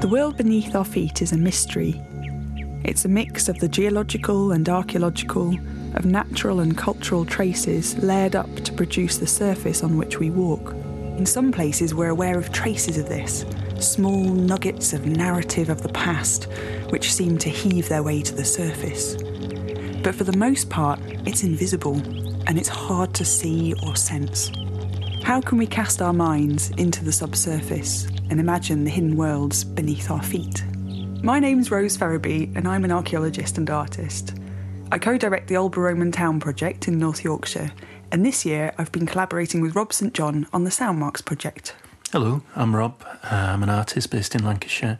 The world beneath our feet is a mystery. It's a mix of the geological and archaeological, of natural and cultural traces layered up to produce the surface on which we walk. In some places, we're aware of traces of this small nuggets of narrative of the past which seem to heave their way to the surface. But for the most part, it's invisible and it's hard to see or sense. How can we cast our minds into the subsurface and imagine the hidden worlds beneath our feet? My name's Rose Ferraby, and I'm an archaeologist and artist. I co direct the Aldborough Roman Town project in North Yorkshire, and this year I've been collaborating with Rob St John on the Soundmarks project. Hello, I'm Rob. I'm an artist based in Lancashire.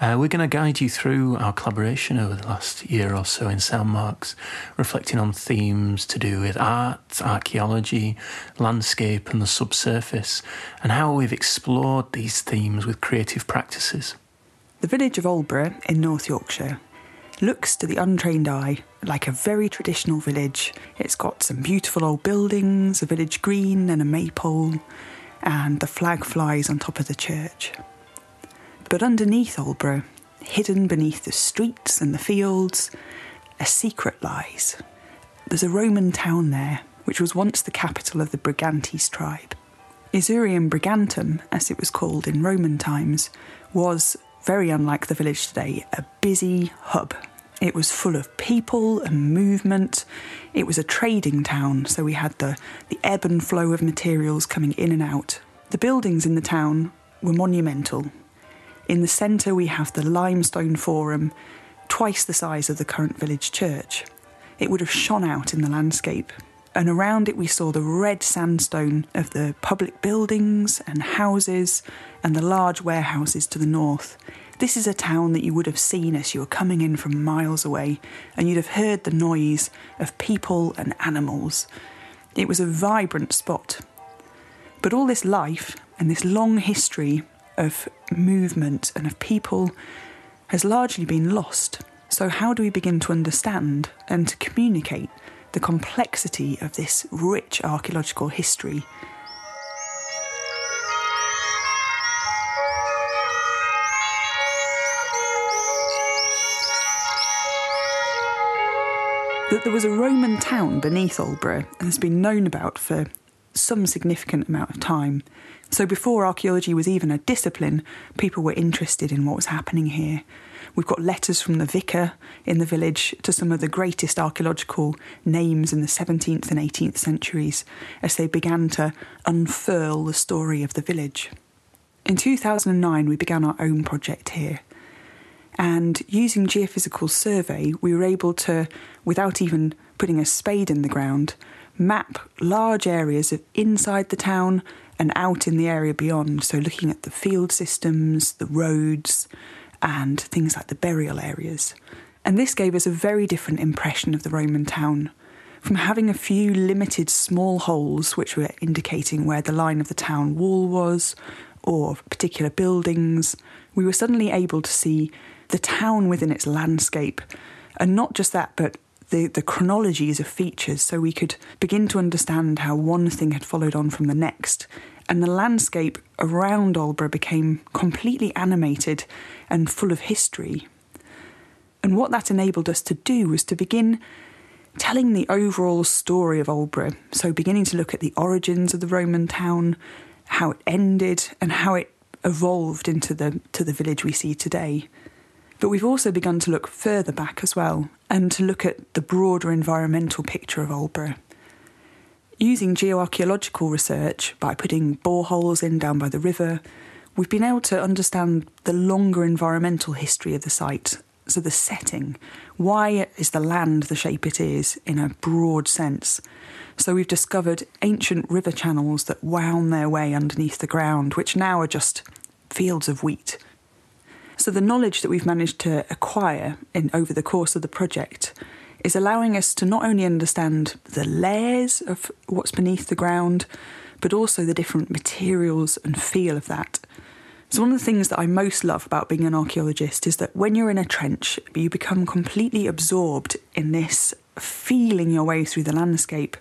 Uh, we're going to guide you through our collaboration over the last year or so in Soundmarks, reflecting on themes to do with art, archaeology, landscape, and the subsurface, and how we've explored these themes with creative practices. The village of Aldborough in North Yorkshire looks to the untrained eye like a very traditional village. It's got some beautiful old buildings, a village green, and a maypole, and the flag flies on top of the church. But underneath Aldborough, hidden beneath the streets and the fields, a secret lies. There's a Roman town there, which was once the capital of the Brigantes tribe. Isurium Brigantum, as it was called in Roman times, was, very unlike the village today, a busy hub. It was full of people and movement. It was a trading town, so we had the, the ebb and flow of materials coming in and out. The buildings in the town were monumental, in the centre, we have the limestone forum, twice the size of the current village church. It would have shone out in the landscape. And around it, we saw the red sandstone of the public buildings and houses and the large warehouses to the north. This is a town that you would have seen as you were coming in from miles away, and you'd have heard the noise of people and animals. It was a vibrant spot. But all this life and this long history of movement and of people has largely been lost. So, how do we begin to understand and to communicate the complexity of this rich archaeological history? That there was a Roman town beneath Aldborough has been known about for some significant amount of time. So before archaeology was even a discipline, people were interested in what was happening here. We've got letters from the vicar in the village to some of the greatest archaeological names in the 17th and 18th centuries as they began to unfurl the story of the village. In 2009, we began our own project here. And using geophysical survey, we were able to, without even putting a spade in the ground, map large areas of inside the town and out in the area beyond. So, looking at the field systems, the roads, and things like the burial areas. And this gave us a very different impression of the Roman town. From having a few limited small holes which were indicating where the line of the town wall was, or particular buildings, we were suddenly able to see the town within its landscape. And not just that, but the, the chronologies of features so we could begin to understand how one thing had followed on from the next. And the landscape around Aldborough became completely animated and full of history. And what that enabled us to do was to begin telling the overall story of Aldborough. So, beginning to look at the origins of the Roman town, how it ended, and how it evolved into the, to the village we see today. But we've also begun to look further back as well and to look at the broader environmental picture of Aldborough. Using geoarchaeological research by putting boreholes in down by the river, we've been able to understand the longer environmental history of the site. So, the setting. Why is the land the shape it is in a broad sense? So, we've discovered ancient river channels that wound their way underneath the ground, which now are just fields of wheat so the knowledge that we've managed to acquire in, over the course of the project is allowing us to not only understand the layers of what's beneath the ground, but also the different materials and feel of that. So, one of the things that I most love about being an archaeologist is that when you're in a trench, you become completely absorbed in this feeling your way through the landscape.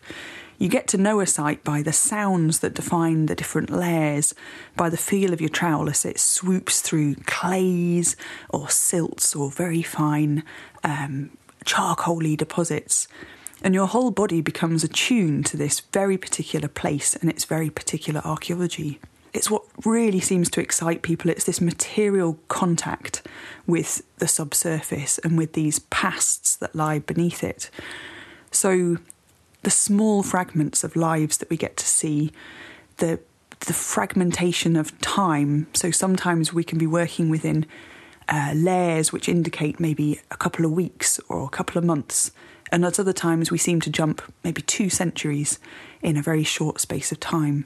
You get to know a site by the sounds that define the different layers, by the feel of your trowel as it swoops through clays or silts or very fine um, charcoaly deposits. And your whole body becomes attuned to this very particular place and its very particular archaeology. It's what really seems to excite people. It's this material contact with the subsurface and with these pasts that lie beneath it. So, the small fragments of lives that we get to see, the the fragmentation of time. So sometimes we can be working within uh, layers which indicate maybe a couple of weeks or a couple of months, and at other times we seem to jump maybe two centuries in a very short space of time.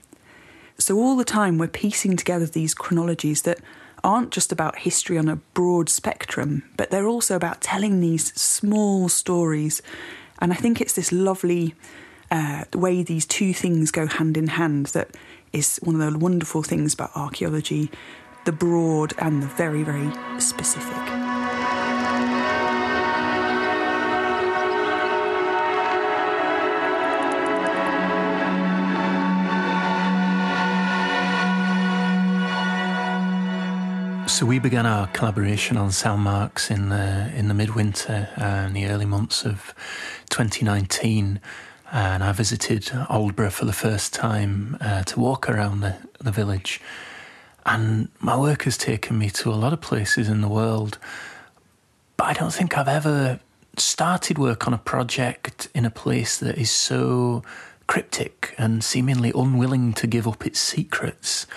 So all the time we're piecing together these chronologies that aren't just about history on a broad spectrum, but they're also about telling these small stories and I think it's this lovely uh, way these two things go hand in hand that is one of the wonderful things about archaeology the broad and the very, very specific. So we began our collaboration on Soundmarks in the in the midwinter and the early months of 2019, and I visited Aldborough for the first time uh, to walk around the, the village. And my work has taken me to a lot of places in the world, but I don't think I've ever started work on a project in a place that is so cryptic and seemingly unwilling to give up its secrets.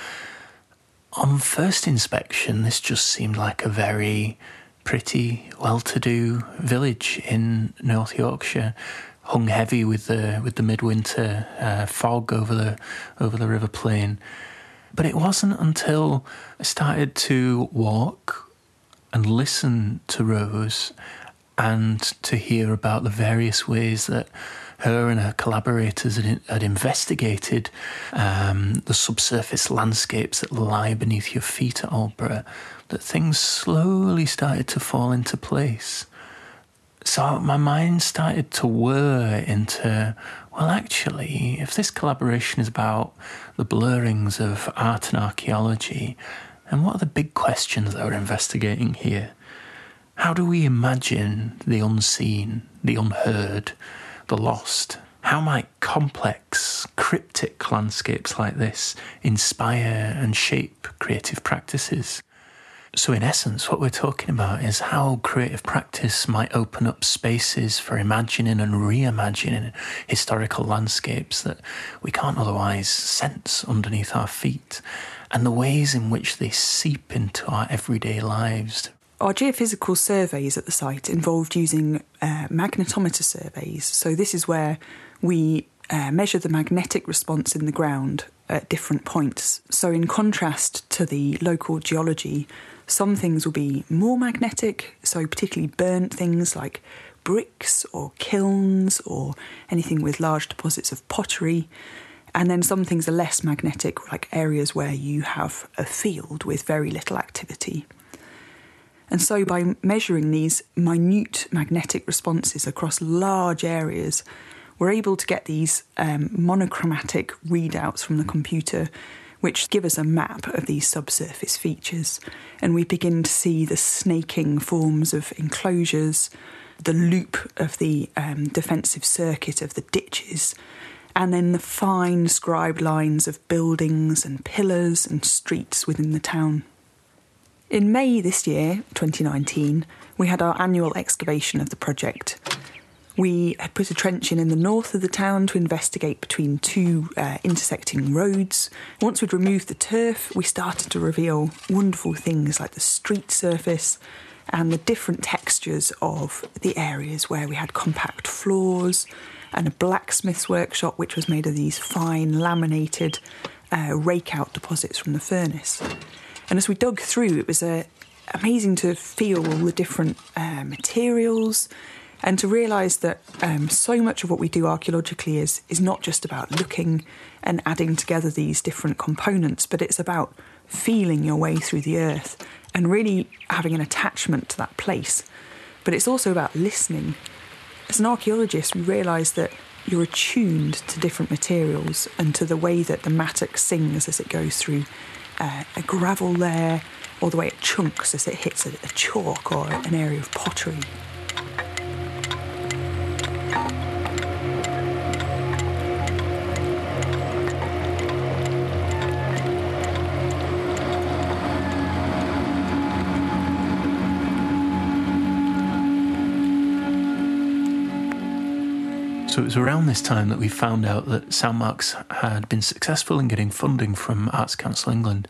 On first inspection, this just seemed like a very pretty, well-to-do village in North Yorkshire, hung heavy with the with the midwinter uh, fog over the over the River Plain. But it wasn't until I started to walk and listen to Rose and to hear about the various ways that her and her collaborators had, had investigated um, the subsurface landscapes that lie beneath your feet at Aldborough, that things slowly started to fall into place. So my mind started to whir into, well, actually, if this collaboration is about the blurrings of art and archaeology, then what are the big questions that we're investigating here? How do we imagine the unseen, the unheard, the lost? How might complex, cryptic landscapes like this inspire and shape creative practices? So, in essence, what we're talking about is how creative practice might open up spaces for imagining and reimagining historical landscapes that we can't otherwise sense underneath our feet, and the ways in which they seep into our everyday lives our geophysical surveys at the site involved using uh, magnetometer surveys. So, this is where we uh, measure the magnetic response in the ground at different points. So, in contrast to the local geology, some things will be more magnetic, so particularly burnt things like bricks or kilns or anything with large deposits of pottery. And then some things are less magnetic, like areas where you have a field with very little activity. And so, by measuring these minute magnetic responses across large areas, we're able to get these um, monochromatic readouts from the computer, which give us a map of these subsurface features. And we begin to see the snaking forms of enclosures, the loop of the um, defensive circuit of the ditches, and then the fine scribed lines of buildings and pillars and streets within the town. In May this year, 2019, we had our annual excavation of the project. We had put a trench in in the north of the town to investigate between two uh, intersecting roads. Once we'd removed the turf, we started to reveal wonderful things like the street surface and the different textures of the areas where we had compact floors and a blacksmith's workshop which was made of these fine laminated uh, rake out deposits from the furnace. And as we dug through, it was uh, amazing to feel all the different uh, materials and to realise that um, so much of what we do archaeologically is is not just about looking and adding together these different components, but it's about feeling your way through the earth and really having an attachment to that place. But it's also about listening. As an archaeologist, we realise that you're attuned to different materials and to the way that the mattock sings as it goes through uh, a gravel layer, all the way it chunks as it hits a, a chalk or an area of pottery. So it was around this time that we found out that Soundmarks had been successful in getting funding from Arts Council England.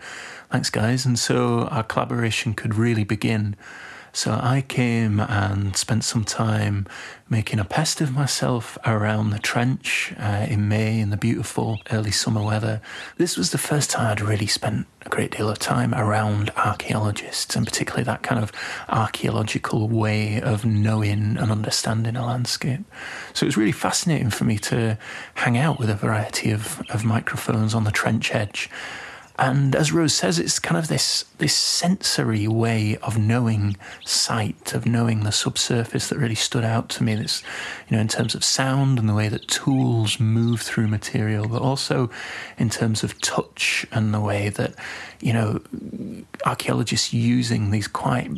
Thanks, guys. And so our collaboration could really begin. So I came and spent some time making a pest of myself around the trench uh, in May in the beautiful early summer weather. This was the first time I'd really spent a great deal of time around archaeologists, and particularly that kind of archaeological way of knowing and understanding a landscape. So it was really fascinating for me to hang out with a variety of, of microphones on the trench edge and as Rose says, it's kind of this this sensory way of knowing site, of knowing the subsurface that really stood out to me. This, you know, in terms of sound and the way that tools move through material, but also in terms of touch and the way that, you know, archaeologists using these quite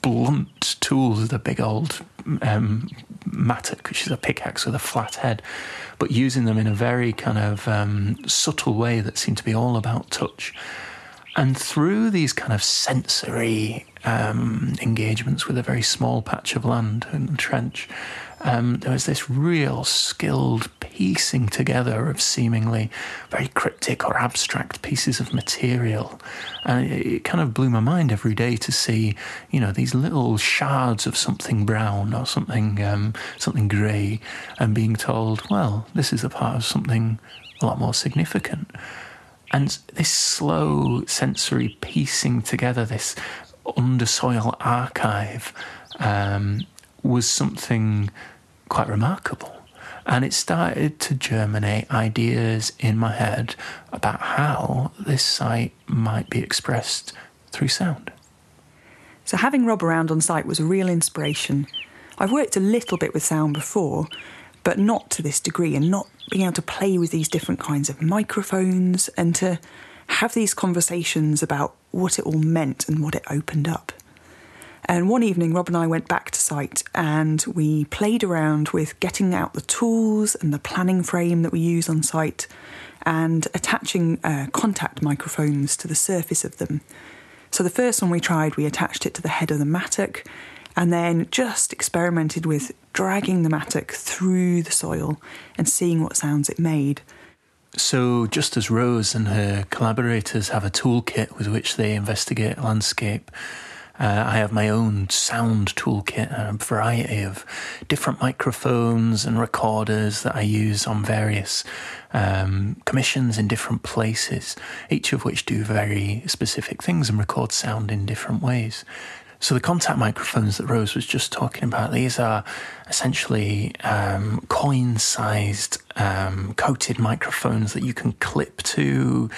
blunt tools, the big old um, mattock, which is a pickaxe with a flat head but using them in a very kind of um, subtle way that seemed to be all about touch. And through these kind of sensory um, engagements with a very small patch of land and trench, um, there was this real skilled piecing together of seemingly very cryptic or abstract pieces of material. And it, it, kind of blew my mind every day to see, you know, these little shards of something brown or something, um, something grey, and being told, well, this is a part of something a lot more significant. And this slow sensory piecing together, this undersoil archive, um, was something quite remarkable. And it started to germinate ideas in my head about how this site might be expressed through sound. So, having Rob around on site was a real inspiration. I've worked a little bit with sound before, but not to this degree, and not being able to play with these different kinds of microphones and to have these conversations about what it all meant and what it opened up. And one evening, Rob and I went back to site and we played around with getting out the tools and the planning frame that we use on site and attaching uh, contact microphones to the surface of them. So, the first one we tried, we attached it to the head of the mattock and then just experimented with dragging the mattock through the soil and seeing what sounds it made. So, just as Rose and her collaborators have a toolkit with which they investigate landscape, uh, I have my own sound toolkit, a variety of different microphones and recorders that I use on various um, commissions in different places, each of which do very specific things and record sound in different ways. So the contact microphones that Rose was just talking about, these are essentially um, coin-sized um, coated microphones that you can clip to,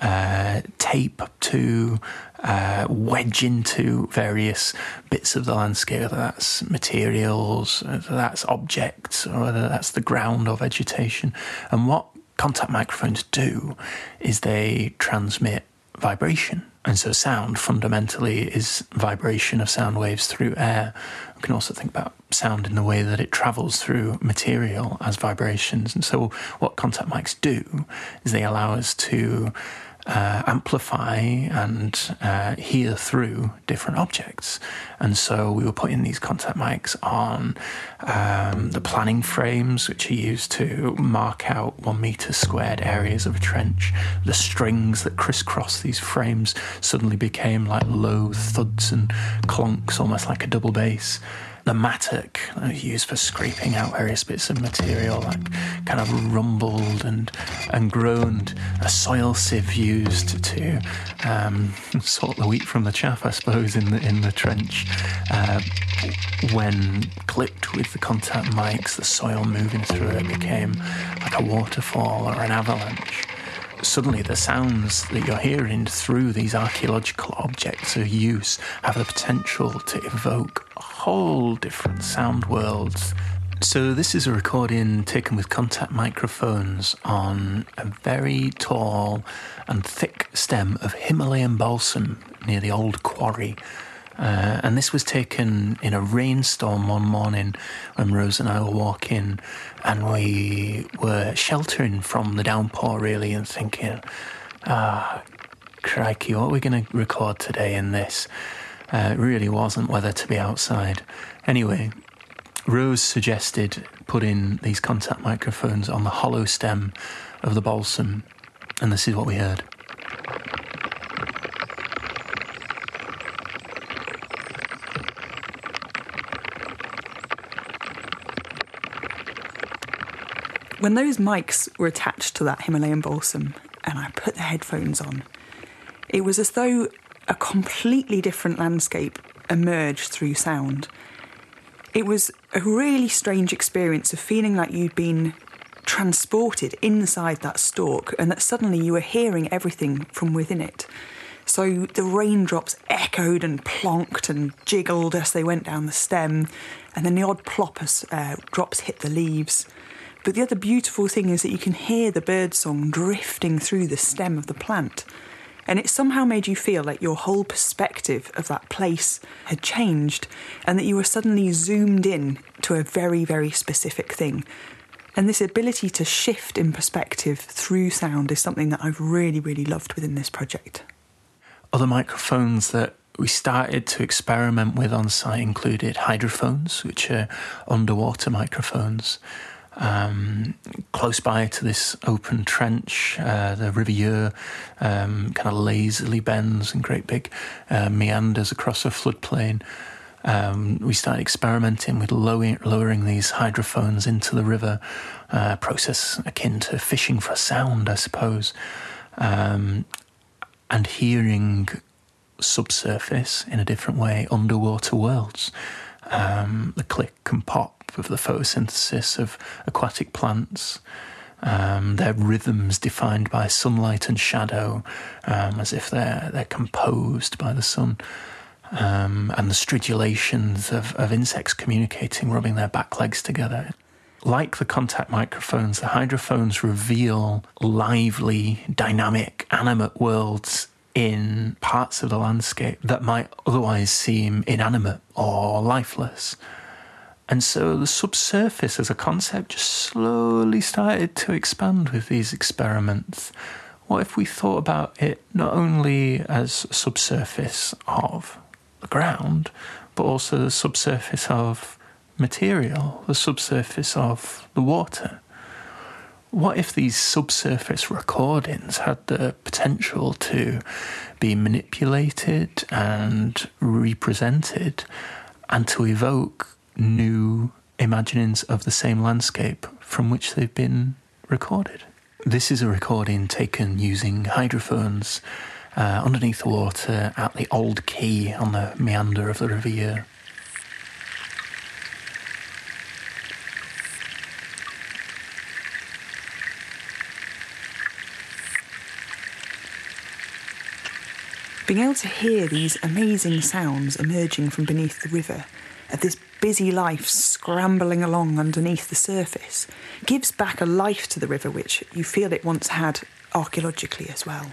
uh, tape to, uh, wedge into various bits of the landscape, whether that's materials, whether that's objects, or whether that's the ground or vegetation. And what contact microphones do is they transmit vibration. And so, sound fundamentally is vibration of sound waves through air. We can also think about sound in the way that it travels through material as vibrations. And so, what contact mics do is they allow us to uh, amplify and uh, hear through different objects. And so we were putting these contact mics on um, the planning frames, which are used to mark out one metre squared areas of a trench. The strings that crisscross these frames suddenly became like low thuds and clonks, almost like a double bass the mattock used for scraping out various bits of material, like kind of rumbled and and groaned. A soil sieve used to um, sort the wheat from the chaff, I suppose, in the in the trench. Uh, when clipped with the contact mics, the soil moving through it became like a waterfall or an avalanche suddenly the sounds that you're hearing through these archaeological objects of use have the potential to evoke whole different sound worlds So, this is a recording taken with contact microphones on a very tall and thick stem of Himalayan balsam near the old quarry. Uh, and this was taken in a rainstorm one morning when Rose and I were walking, and we were sheltering from the downpour really and thinking, ah, crikey, what are we going to record today in this? Uh, it really wasn't weather to be outside. Anyway, Rose suggested putting these contact microphones on the hollow stem of the balsam, and this is what we heard. When those mics were attached to that Himalayan balsam and I put the headphones on, it was as though a completely different landscape emerged through sound. It was a really strange experience of feeling like you'd been transported inside that stalk and that suddenly you were hearing everything from within it. So the raindrops echoed and plonked and jiggled as they went down the stem, and then the odd plop as uh, drops hit the leaves. But the other beautiful thing is that you can hear the birdsong drifting through the stem of the plant. And it somehow made you feel like your whole perspective of that place had changed and that you were suddenly zoomed in to a very, very specific thing. And this ability to shift in perspective through sound is something that I've really, really loved within this project. Other microphones that we started to experiment with on site included hydrophones, which are underwater microphones. Um, close by to this open trench, uh, the River Ure um, kind of lazily bends in great big uh, meanders across a floodplain. Um, we started experimenting with lowering, lowering these hydrophones into the river, uh, process akin to fishing for sound, I suppose, um, and hearing subsurface in a different way, underwater worlds. Um, the click and pop of the photosynthesis of aquatic plants. Um, their rhythms defined by sunlight and shadow, um, as if they're they're composed by the sun, um, and the stridulations of, of insects communicating, rubbing their back legs together. Like the contact microphones, the hydrophones reveal lively, dynamic, animate worlds in parts of the landscape that might otherwise seem inanimate or lifeless. And so the subsurface as a concept just slowly started to expand with these experiments. What if we thought about it not only as a subsurface of the ground, but also the subsurface of material, the subsurface of the water? What if these subsurface recordings had the potential to be manipulated and represented and to evoke new imaginings of the same landscape from which they've been recorded. This is a recording taken using hydrophones uh, underneath the water at the Old Quay on the meander of the River Ure. Being able to hear these amazing sounds emerging from beneath the river of this busy life scrambling along underneath the surface gives back a life to the river which you feel it once had archaeologically as well.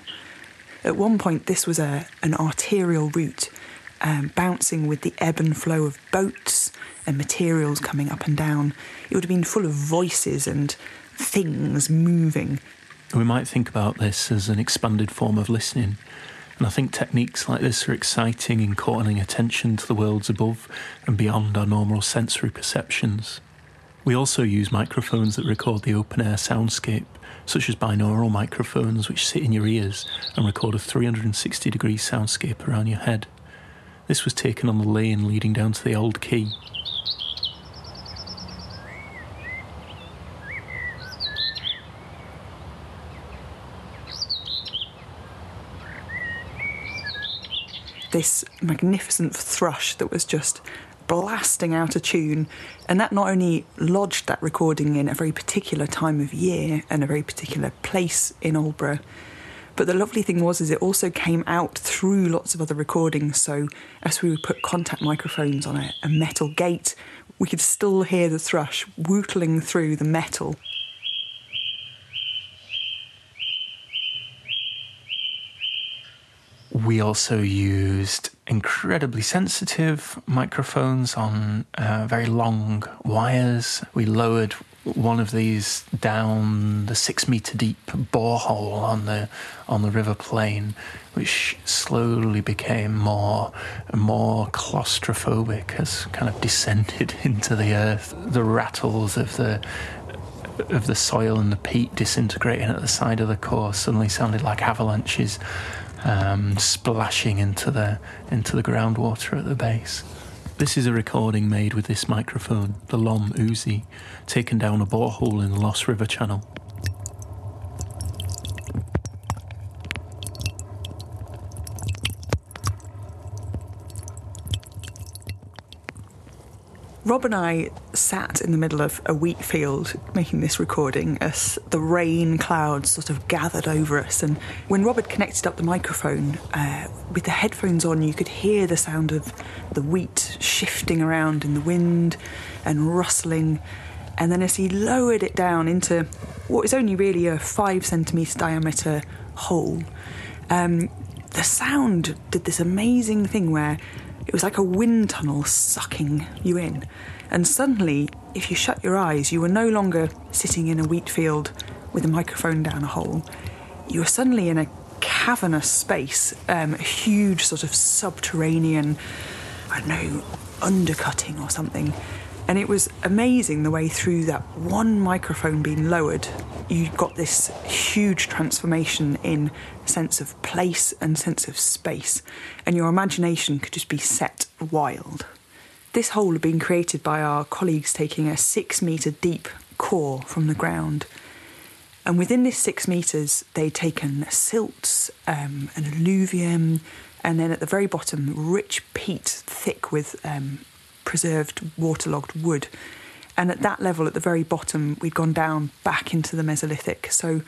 At one point, this was a, an arterial route um, bouncing with the ebb and flow of boats and materials coming up and down. It would have been full of voices and things moving. We might think about this as an expanded form of listening and I think techniques like this are exciting in calling attention to the worlds above and beyond our normal sensory perceptions. We also use microphones that record the open air soundscape, such as binaural microphones which sit in your ears and record a 360 degree soundscape around your head. This was taken on the lane leading down to the old quay. This magnificent thrush that was just blasting out a tune. And that not only lodged that recording in a very particular time of year and a very particular place in Aldborough, But the lovely thing was, is it also came out through lots of other recordings. So as we would put contact microphones on a, a metal gate, we could still hear the thrush whootling through the metal. We also used incredibly sensitive microphones on uh, very long wires. We lowered one of these down the six meter deep borehole on the on the river plain, which slowly became more more claustrophobic as kind of descended into the earth. The rattles of the of the soil and the peat disintegrating at the side of the core suddenly sounded like avalanches um, splashing into the into the groundwater at the base. This is a recording made with this microphone, the Lom Uzi, taken down a borehole in the Lost River Channel. Rob and I sat in the middle of a wheat field making this recording as the rain clouds sort of gathered over us. And when Rob had connected up the microphone uh, with the headphones on, you could hear the sound of the wheat shifting around in the wind and rustling. And then as he lowered it down into what is only really a five centimetre diameter hole, um, the sound did this amazing thing where it was like a wind tunnel sucking you in. And suddenly, if you shut your eyes, you were no longer sitting in a wheat field with a microphone down a hole. You were suddenly in a cavernous space, um, a huge sort of subterranean, I don't know, undercutting or something. And it was amazing the way through that one microphone being lowered, you got this huge transformation in sense of place and sense of space, and your imagination could just be set wild. This hole had been created by our colleagues taking a six metre deep core from the ground. And within this six metres, they'd taken silts, um, an alluvium, and then at the very bottom, rich peat thick with um, preserved waterlogged wood. And at that level, at the very bottom, we'd gone down back into the Mesolithic. So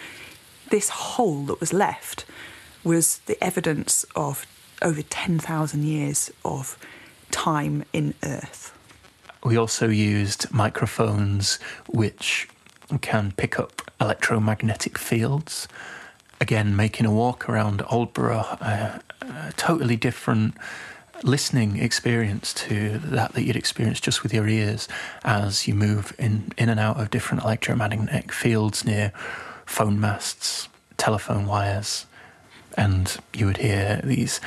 this hole that was left was the evidence of over 10,000 years of time in Earth. We also used microphones which can pick up electromagnetic fields. Again, making a walk around Aldborough, uh, a totally different listening experience to that that you'd experience just with your ears as you move in, in and out of different electromagnetic fields near phone masts, telephone wires, and you would hear these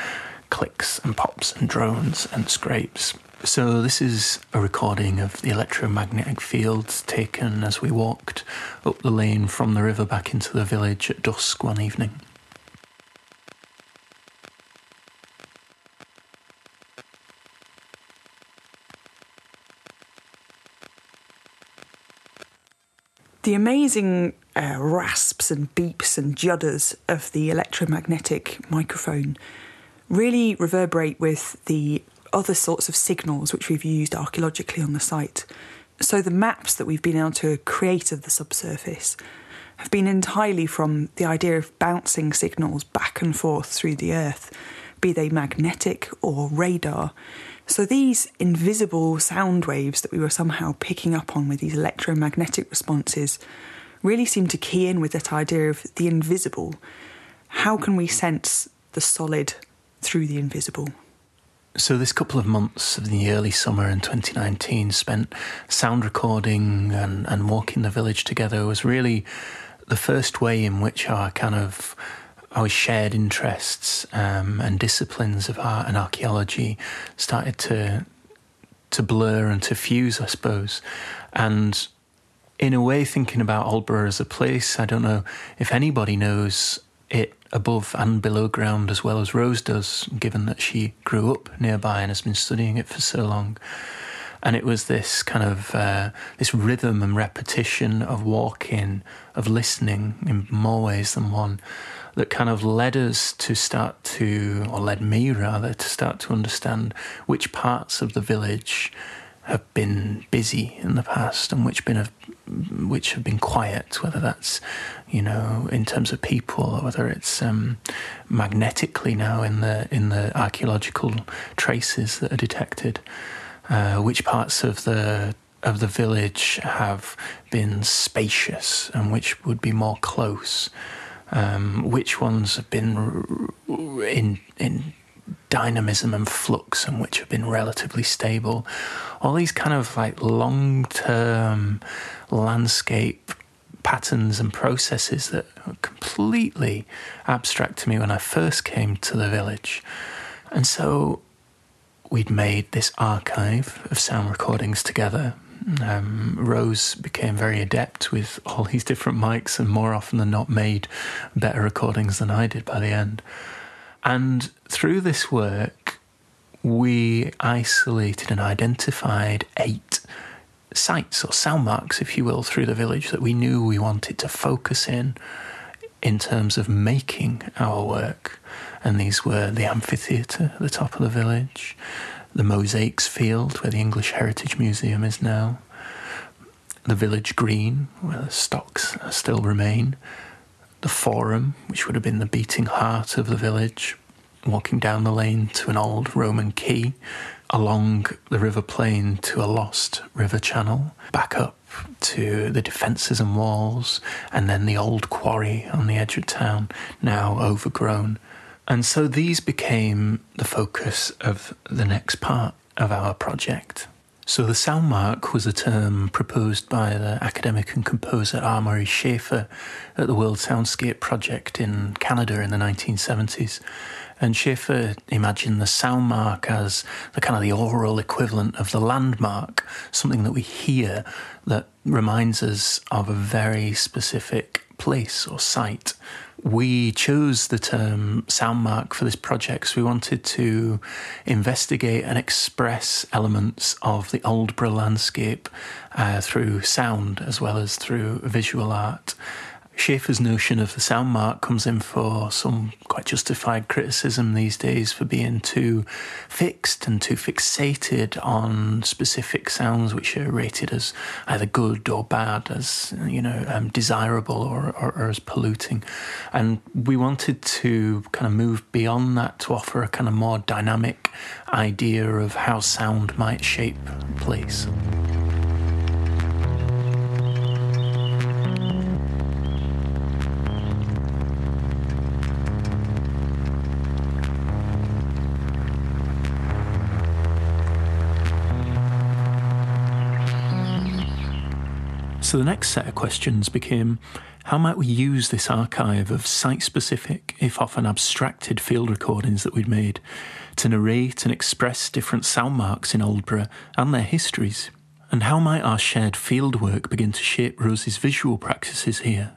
clicks and pops and drones and scrapes. So, this is a recording of the electromagnetic fields taken as we walked up the lane from the river back into the village at dusk one evening. The amazing uh, rasps and beeps and judders of the electromagnetic microphone really reverberate with the other sorts of signals which we've used archaeologically on the site. So, the maps that we've been able to create of the subsurface have been entirely from the idea of bouncing signals back and forth through the earth, be they magnetic or radar. So these invisible sound waves that we were somehow picking up on with these electromagnetic responses really seem to key in with that idea of the invisible. How can we sense the solid through the invisible? So, this couple of months of the early summer in 2019 spent sound recording and, and walking the village together was really the first way in which our kind of our shared interests um, and disciplines of art and archaeology started to to blur and to fuse, I suppose. And in a way, thinking about Aldborough as a place, I don't know if anybody knows it above and below ground as well as Rose does, given that she grew up nearby and has been studying it for so long. And it was this kind of uh, this rhythm and repetition of walking, of listening in more ways than one, that kind of led us to start to, or led me rather, to start to understand which parts of the village have been busy in the past and which been have, which have been quiet, whether that's you know in terms of people or whether it's um, magnetically now in the in the archaeological traces that are detected. Uh, which parts of the of the village have been spacious and which would be more close? Um, which ones have been in in dynamism and flux and which have been relatively stable? All these kind of like long term landscape patterns and processes that were completely abstract to me when I first came to the village. And so we'd made this archive of sound recordings together. Um, Rose became very adept with all these different mics and more often than not made better recordings than I did by the end. And through this work, we isolated and identified eight sites or sound marks, if you will, through the village that we knew we wanted to focus in in terms of making our work. And these were the amphitheatre at the top of the village, the Mosaics Field, where the English Heritage Museum is now, the village green, where the stocks still remain, the Forum, which would have been the beating heart of the village, walking down the lane to an old Roman quay, along the river plain to a lost river channel, back up to the defences and walls, and then the old quarry on the edge of town, now overgrown. And so these became the focus of the next part of our project. So the sound mark was a term proposed by the academic and composer R. Murray Schafer at the World Soundscape Project in Canada in the 1970s. And Schafer imagined the sound mark as the kind of the aural equivalent of the landmark, something that we hear that reminds us of a very specific place or site we chose the term soundmark for this project because we wanted to investigate and express elements of the Aldborough landscape uh, through sound as well as through visual art. Schafer's notion of the sound mark comes in for some quite justified criticism these days for being too fixed and too fixated on specific sounds which are rated as either good or bad, as you know, um, desirable or, or, or as polluting. And we wanted to kind of move beyond that to offer a kind of more dynamic idea of how sound might shape place. So the next set of questions became how might we use this archive of site specific, if often abstracted field recordings that we'd made to narrate and express different sound marks in Aldborough and their histories? And how might our shared field work begin to shape Rose's visual practices here?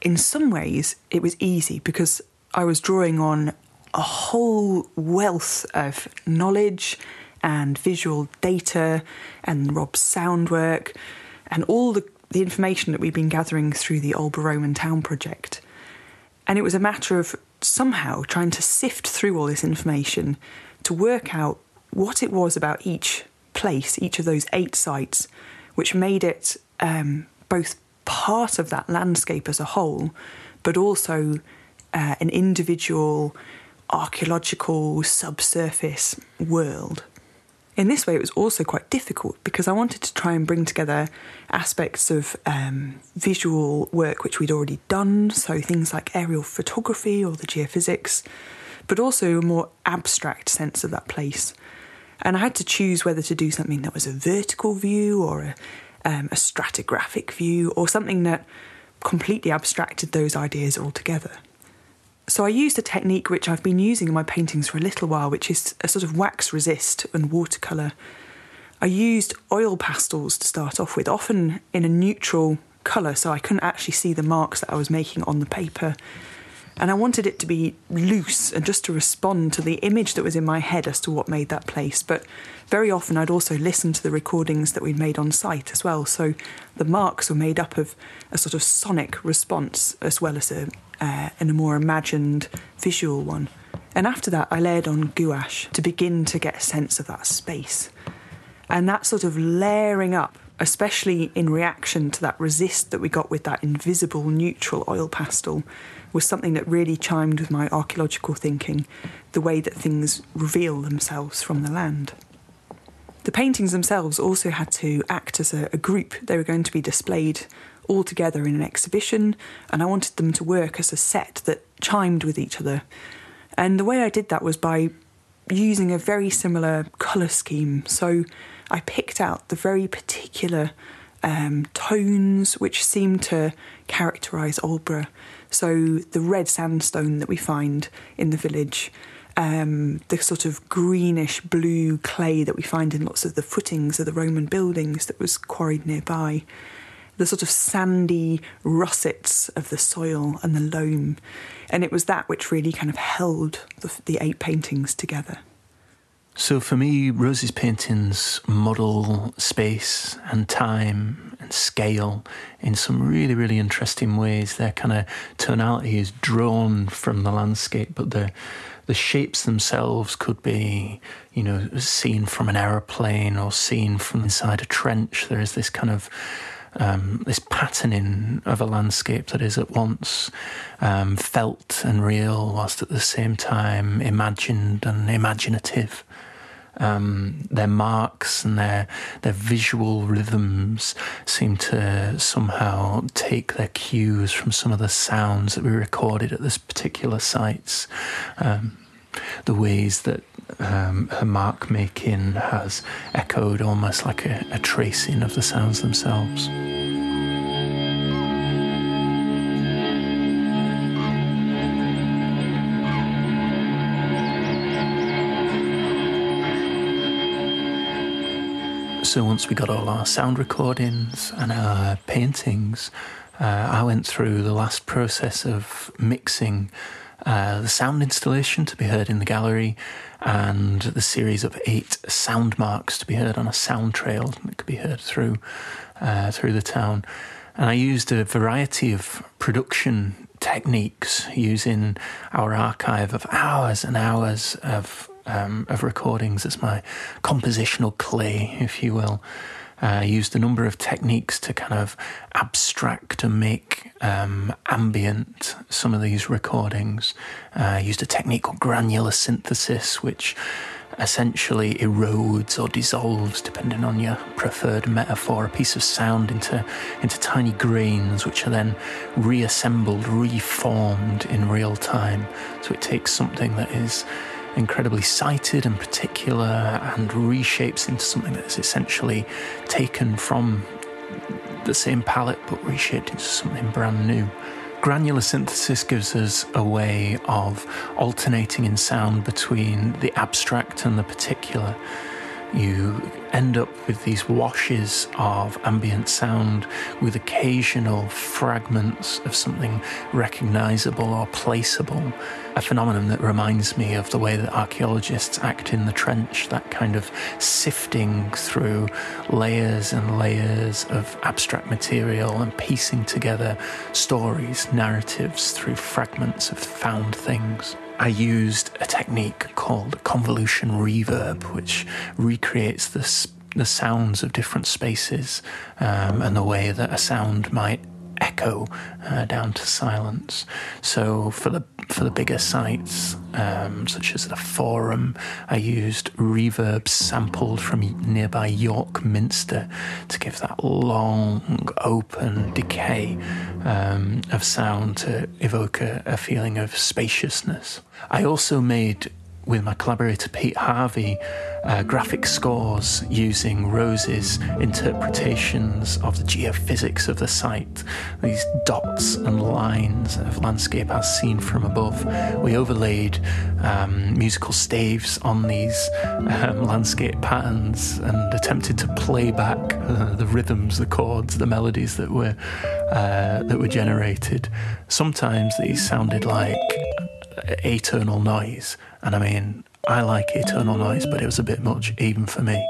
In some ways, it was easy because I was drawing on a whole wealth of knowledge and visual data and Rob's sound work and all the the information that we'd been gathering through the Aldborough Roman Town project. And it was a matter of somehow trying to sift through all this information to work out what it was about each place, each of those eight sites, which made it um, both part of that landscape as a whole, but also uh, an individual archaeological subsurface world. In this way, it was also quite difficult because I wanted to try and bring together aspects of um, visual work which we'd already done, so things like aerial photography or the geophysics, but also a more abstract sense of that place. And I had to choose whether to do something that was a vertical view or a, um, a stratigraphic view or something that completely abstracted those ideas altogether. So I used a technique which I've been using in my paintings for a little while, which is a sort of wax resist and watercolour. I used oil pastels to start off with, often in a neutral colour, so I couldn't actually see the marks that I was making on the paper. And I wanted it to be loose and just to respond to the image that was in my head as to what made that place. But very often I'd also listen to the recordings that we'd made on site as well. So the marks were made up of a sort of sonic response as well as a, uh, and a more imagined visual one. And after that, I layered on gouache to begin to get a sense of that space. And that sort of layering up, especially in reaction to that resist that we got with that invisible neutral oil pastel, was something that really chimed with my archaeological thinking, the way that things reveal themselves from the land. The paintings themselves also had to act as a, a, group. They were going to be displayed all together in an exhibition, and I wanted them to work as a set that chimed with each other. And the way I did that was by using a very similar colour scheme. So I picked out the very particular um, tones which seem to characterise Aldborough. So the red sandstone that we find in the village, um, the sort of greenish blue clay that we find in lots of the footings of the Roman buildings that was quarried nearby, the sort of sandy russets of the soil and the loam. And it was that which really kind of held the, the eight paintings together. So for me, Rose's paintings model space and time and scale in some really, really interesting ways. Their kind of tonality is drawn from the landscape, but the the shapes themselves could be, you know, seen from an aeroplane or seen from inside a trench. There is this kind of um, this patterning of a landscape that is at once um, felt and real, whilst at the same time imagined and imaginative um, their marks and their their visual rhythms seem to somehow take their cues from some of the sounds that we recorded at this particular sites. Um, the ways that um, her mark making has echoed almost like a, a tracing of the sounds themselves. So once we got all our sound recordings and our paintings, uh, I went through the last process of mixing uh, the sound installation to be heard in the gallery and the series of eight sound marks to be heard on a sound trail that could be heard through uh, through the town. And I used a variety of production techniques using our archive of hours and hours of um, of recordings as my compositional clay, if you will. Uh, used a number of techniques to kind of abstract and make um, ambient some of these recordings. Uh, used a technique called granular synthesis, which essentially erodes or dissolves, depending on your preferred metaphor, a piece of sound into, into tiny grains, which are then reassembled, reformed in real time. So it takes something that is incredibly sited and particular and reshapes into something that is essentially taken from the same palette but reshaped into something brand new. Granular synthesis gives us a way of alternating in sound between the abstract and the particular you end up with these washes of ambient sound with occasional fragments of something recognizable or placeable. A phenomenon that reminds me of the way that archaeologists act in the trench, that kind of sifting through layers and layers of abstract material and piecing together stories, narratives through fragments of found things. I used a technique called convolution reverb, which recreates the, the sounds of different spaces um, and the way that a sound might echo uh, down to silence. So for the for the bigger sites, um, such as the Forum, I used reverb sampled from nearby York Minster to give that long, open decay um, of sound to evoke a, a feeling of spaciousness. I also made with my collaborator Pete Harvey uh, graphic scores using Rose's interpretations of the geophysics of the site, these dots and lines of landscape as seen from above. We overlaid um, musical staves on these um, landscape patterns and attempted to play back uh, the rhythms, the chords, the melodies that were uh, that were generated. Sometimes these sounded like atonal noise. And I mean, I like atonal noise, but it was a bit much even for me.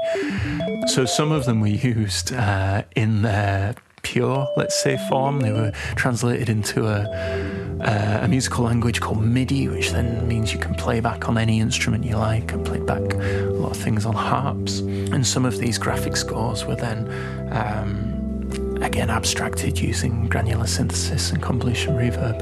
So some of them were used uh, in their pure, let's say, form. They were translated into a uh, a musical language called MIDI, which then means you can play back on any instrument you like. and play back a lot of things on harps. And some of these graphic scores were then, um, again, abstracted using granular synthesis and convolution reverb.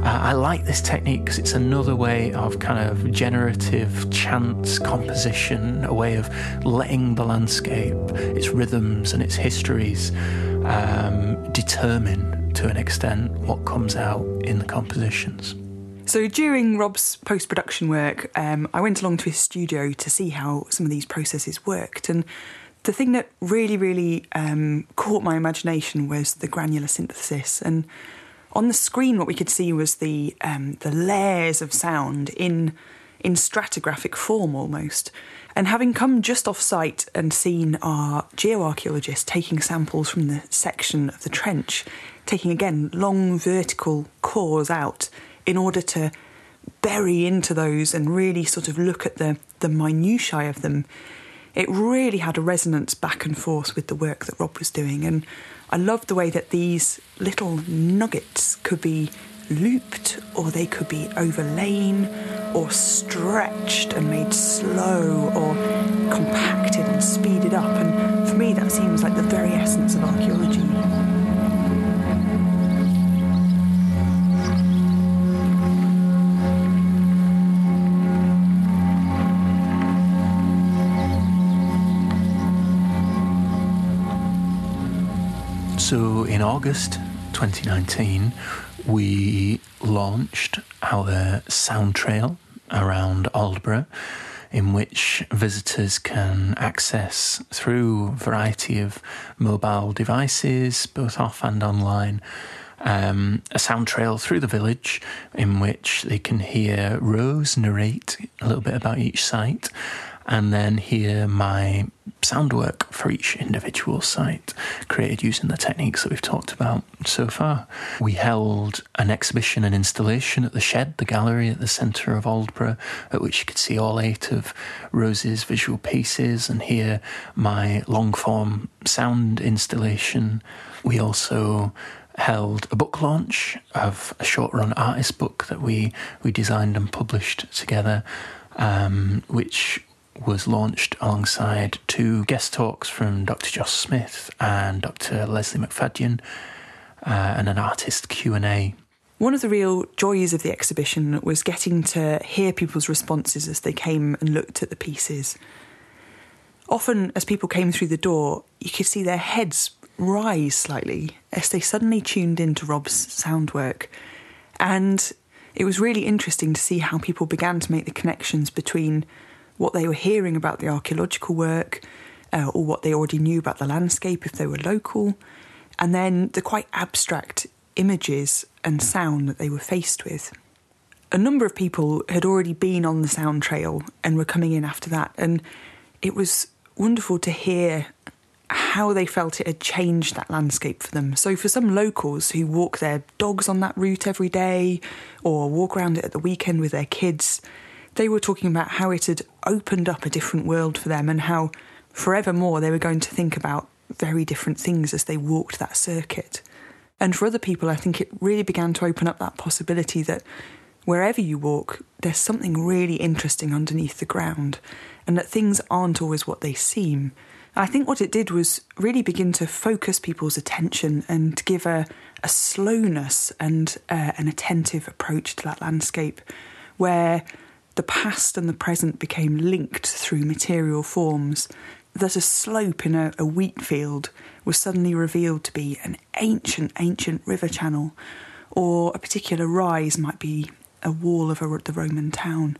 Uh, I like this technique because it's another way of kind of generative chance composition, a way of letting the landscape, its rhythms, and its histories um, determine to an extent what comes out in the compositions. So during Rob's post production work, um, I went along to his studio to see how some of these processes worked. And the thing that really, really um, caught my imagination was the granular synthesis. And on the screen, what we could see was the um, the layers of sound in in stratigraphic form almost. And having come just off site and seen our geoarchaeologists taking samples from the section of the trench, taking again long vertical cores out in order to bury into those and really sort of look at the, the minutiae of them, it really had a resonance back and forth with the work that Rob was doing. And I loved the way that these little nuggets could be looped or they could be overlain or stretched and made slow or compacted and speeded up. And for me, that seems like the very essence of archaeology. In August 2019, we launched our sound trail around Aldborough, in which visitors can access through a variety of mobile devices, both off and online. Um, a sound trail through the village in which they can hear Rose narrate a little bit about each site and then hear my sound work for each individual site, created using the techniques that we've talked about so far. We held an exhibition and installation at the Shed, the gallery at the centre of Aldborough, at which you could see all eight of Rose's visual pieces and hear my long form sound installation. We also held a book launch of a short run artist book that we, we designed and published together, um, which was launched alongside two guest talks from Dr. Josh Smith and Dr. Lesley McFadyen, uh, and an artist Q&A. One of the real joys of the exhibition was getting to hear people's responses as they came and looked at the pieces. Often, as people came through the door, you could see their heads rise slightly as they suddenly tuned into Rob's sound work. And it was really interesting to see how people began to make the connections between what they were hearing about the archaeological work uh, or what they already knew about the landscape if they were local, and then the quite abstract images and sound that they were faced with. A number of people had already been on the sound trail and were coming in after that, and it was wonderful to hear how they felt it had changed that landscape for them. So, for some locals who walk their dogs on that route every day or walk around it at the weekend with their kids, they were talking about how it had opened up a different world for them and how forevermore they were going to think about very different things as they walked that circuit. And for other people, I think it really began to open up that possibility that wherever you walk, there's something really interesting underneath the ground, and that things aren't always what they seem. I think what it did was really begin to focus people's attention and give a, a slowness and uh, an attentive approach to that landscape, where the past and the present became linked through material forms, that a slope in a, a wheat field was suddenly revealed to be an ancient, ancient river channel, or a particular rise might be a wall of a, the Roman town.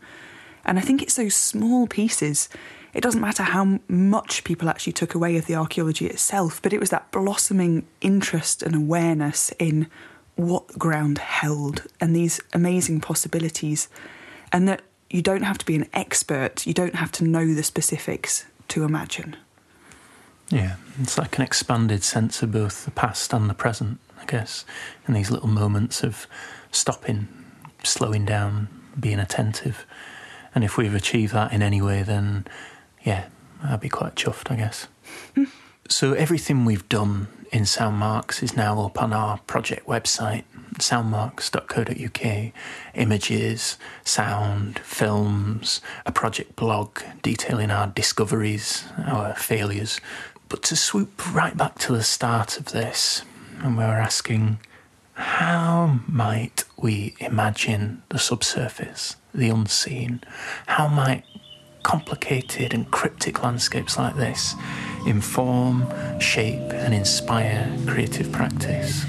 And I think it's those small pieces. It doesn't matter how much people actually took away of the archaeology itself, but it was that blossoming interest and awareness in what ground held and these amazing possibilities. And that you don't have to be an expert, you don't have to know the specifics to imagine. Yeah, it's like an expanded sense of both the past and the present, I guess, in these little moments of stopping, slowing down, being attentive. And if we've achieved that in any way, then yeah, I'd be quite chuffed, I guess. so everything we've done in Soundmarks is now up on our project website, soundmarks.co.uk, images, sound, films, a project blog detailing our discoveries, our failures. But to swoop right back to the start of this, and we were asking, how might we imagine the subsurface, the unseen? How might complicated and cryptic landscapes like this inform, shape, and inspire creative practice?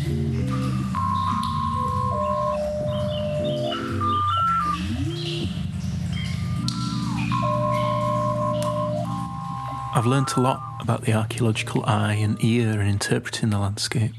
I've learnt a lot about the archaeological eye and ear in interpreting the landscape.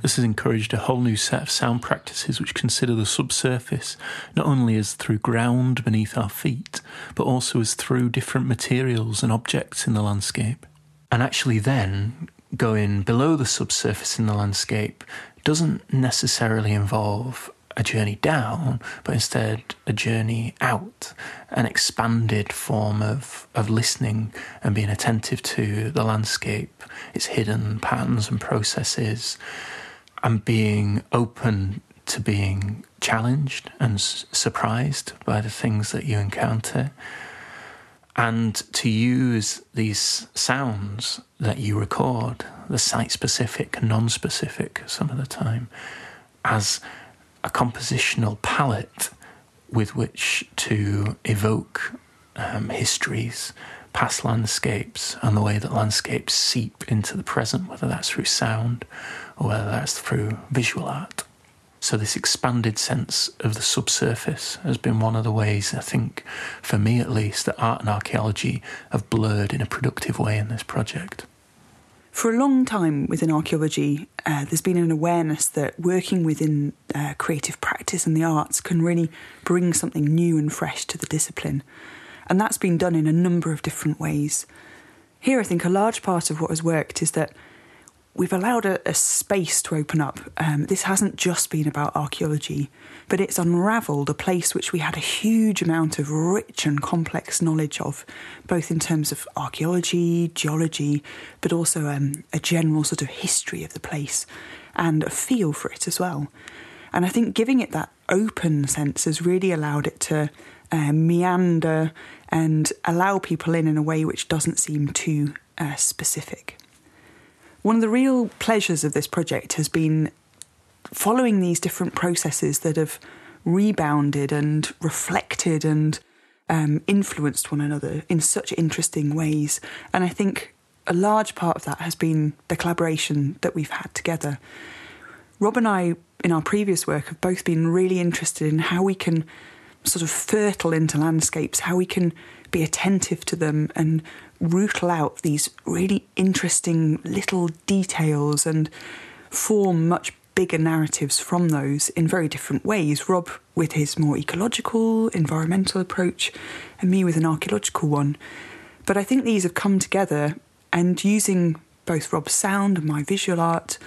This has encouraged a whole new set of sound practices which consider the subsurface not only as through ground beneath our feet, but also as through different materials and objects in the landscape. And actually, then going below the subsurface in the landscape doesn't necessarily involve a journey down, but instead a journey out, an expanded form of, of listening and being attentive to the landscape, its hidden patterns and processes, and being open to being challenged and s- surprised by the things that you encounter, and to use these sounds that you record, the site specific, non specific, some of the time, as a compositional palette with which to evoke um, histories, past landscapes, and the way that landscapes seep into the present, whether that's through sound or whether that's through visual art. So, this expanded sense of the subsurface has been one of the ways, I think, for me at least, that art and archaeology have blurred in a productive way in this project. For a long time within archaeology, uh, there's been an awareness that working within uh, creative practice and the arts can really bring something new and fresh to the discipline. And that's been done in a number of different ways. Here, I think a large part of what has worked is that we've allowed a, a space to open up. Um, this hasn't just been about archaeology, but it's unravelled a place which we had a huge amount of rich and complex knowledge of, both in terms of archaeology, geology, but also um, a general sort of history of the place and a feel for it as well. And I think giving it that open sense has really allowed it to uh, meander and allow people in in a way which doesn't seem too uh, specific. One of the real pleasures of this project has been following these different processes that have rebounded and reflected and um, influenced one another in such interesting ways. And I think a large part of that has been the collaboration that we've had together. Rob and I, in our previous work, have both been really interested in how we can sort of fertile into landscapes, how we can be attentive to them and rootle out these really interesting little details and form much bigger narratives from those in very different ways. Rob with his more ecological, environmental approach, and me with an archaeological one. But I think these have come together and using both Rob's sound and my visual art,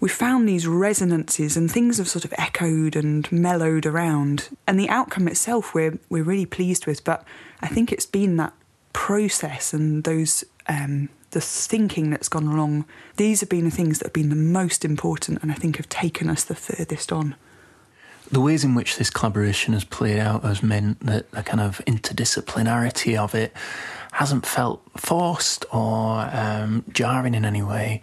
we found these resonances and things have sort of echoed and mellowed around. And the outcome itself we're we're really pleased with, but I think it's been that process and those um, the thinking that's gone along. These have been the things that have been the most important, and I think have taken us the furthest on. The ways in which this collaboration has played out has meant that the kind of interdisciplinarity of it hasn't felt forced or um, jarring in any way.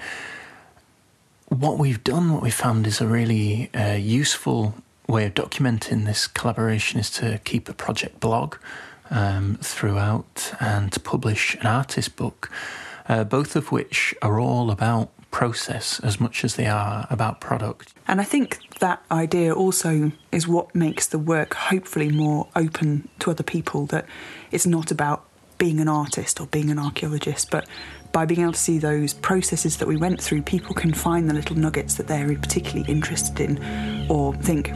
What we've done, what we've found, is a really uh, useful way of documenting this collaboration is to keep a project blog um, throughout and to publish an artist book, uh, both of which are all about process as much as they are about product. And I think that idea also is what makes the work hopefully more open to other people that it's not about being an artist or being an archaeologist, but by being able to see those processes that we went through, people can find the little nuggets that they're particularly interested in or think,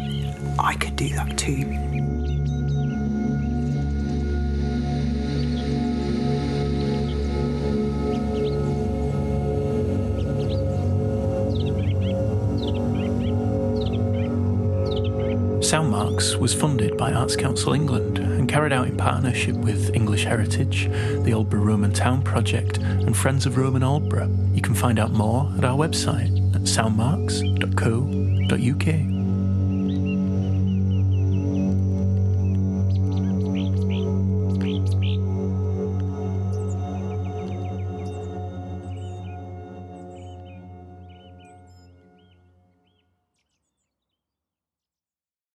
I could do that too. Soundmarks was funded by Arts Council England and carried out in partnership with English Heritage, the Aldborough Roman Town Project, and Friends of Roman Aldborough. You can find out more at our website at soundmarks.co.uk.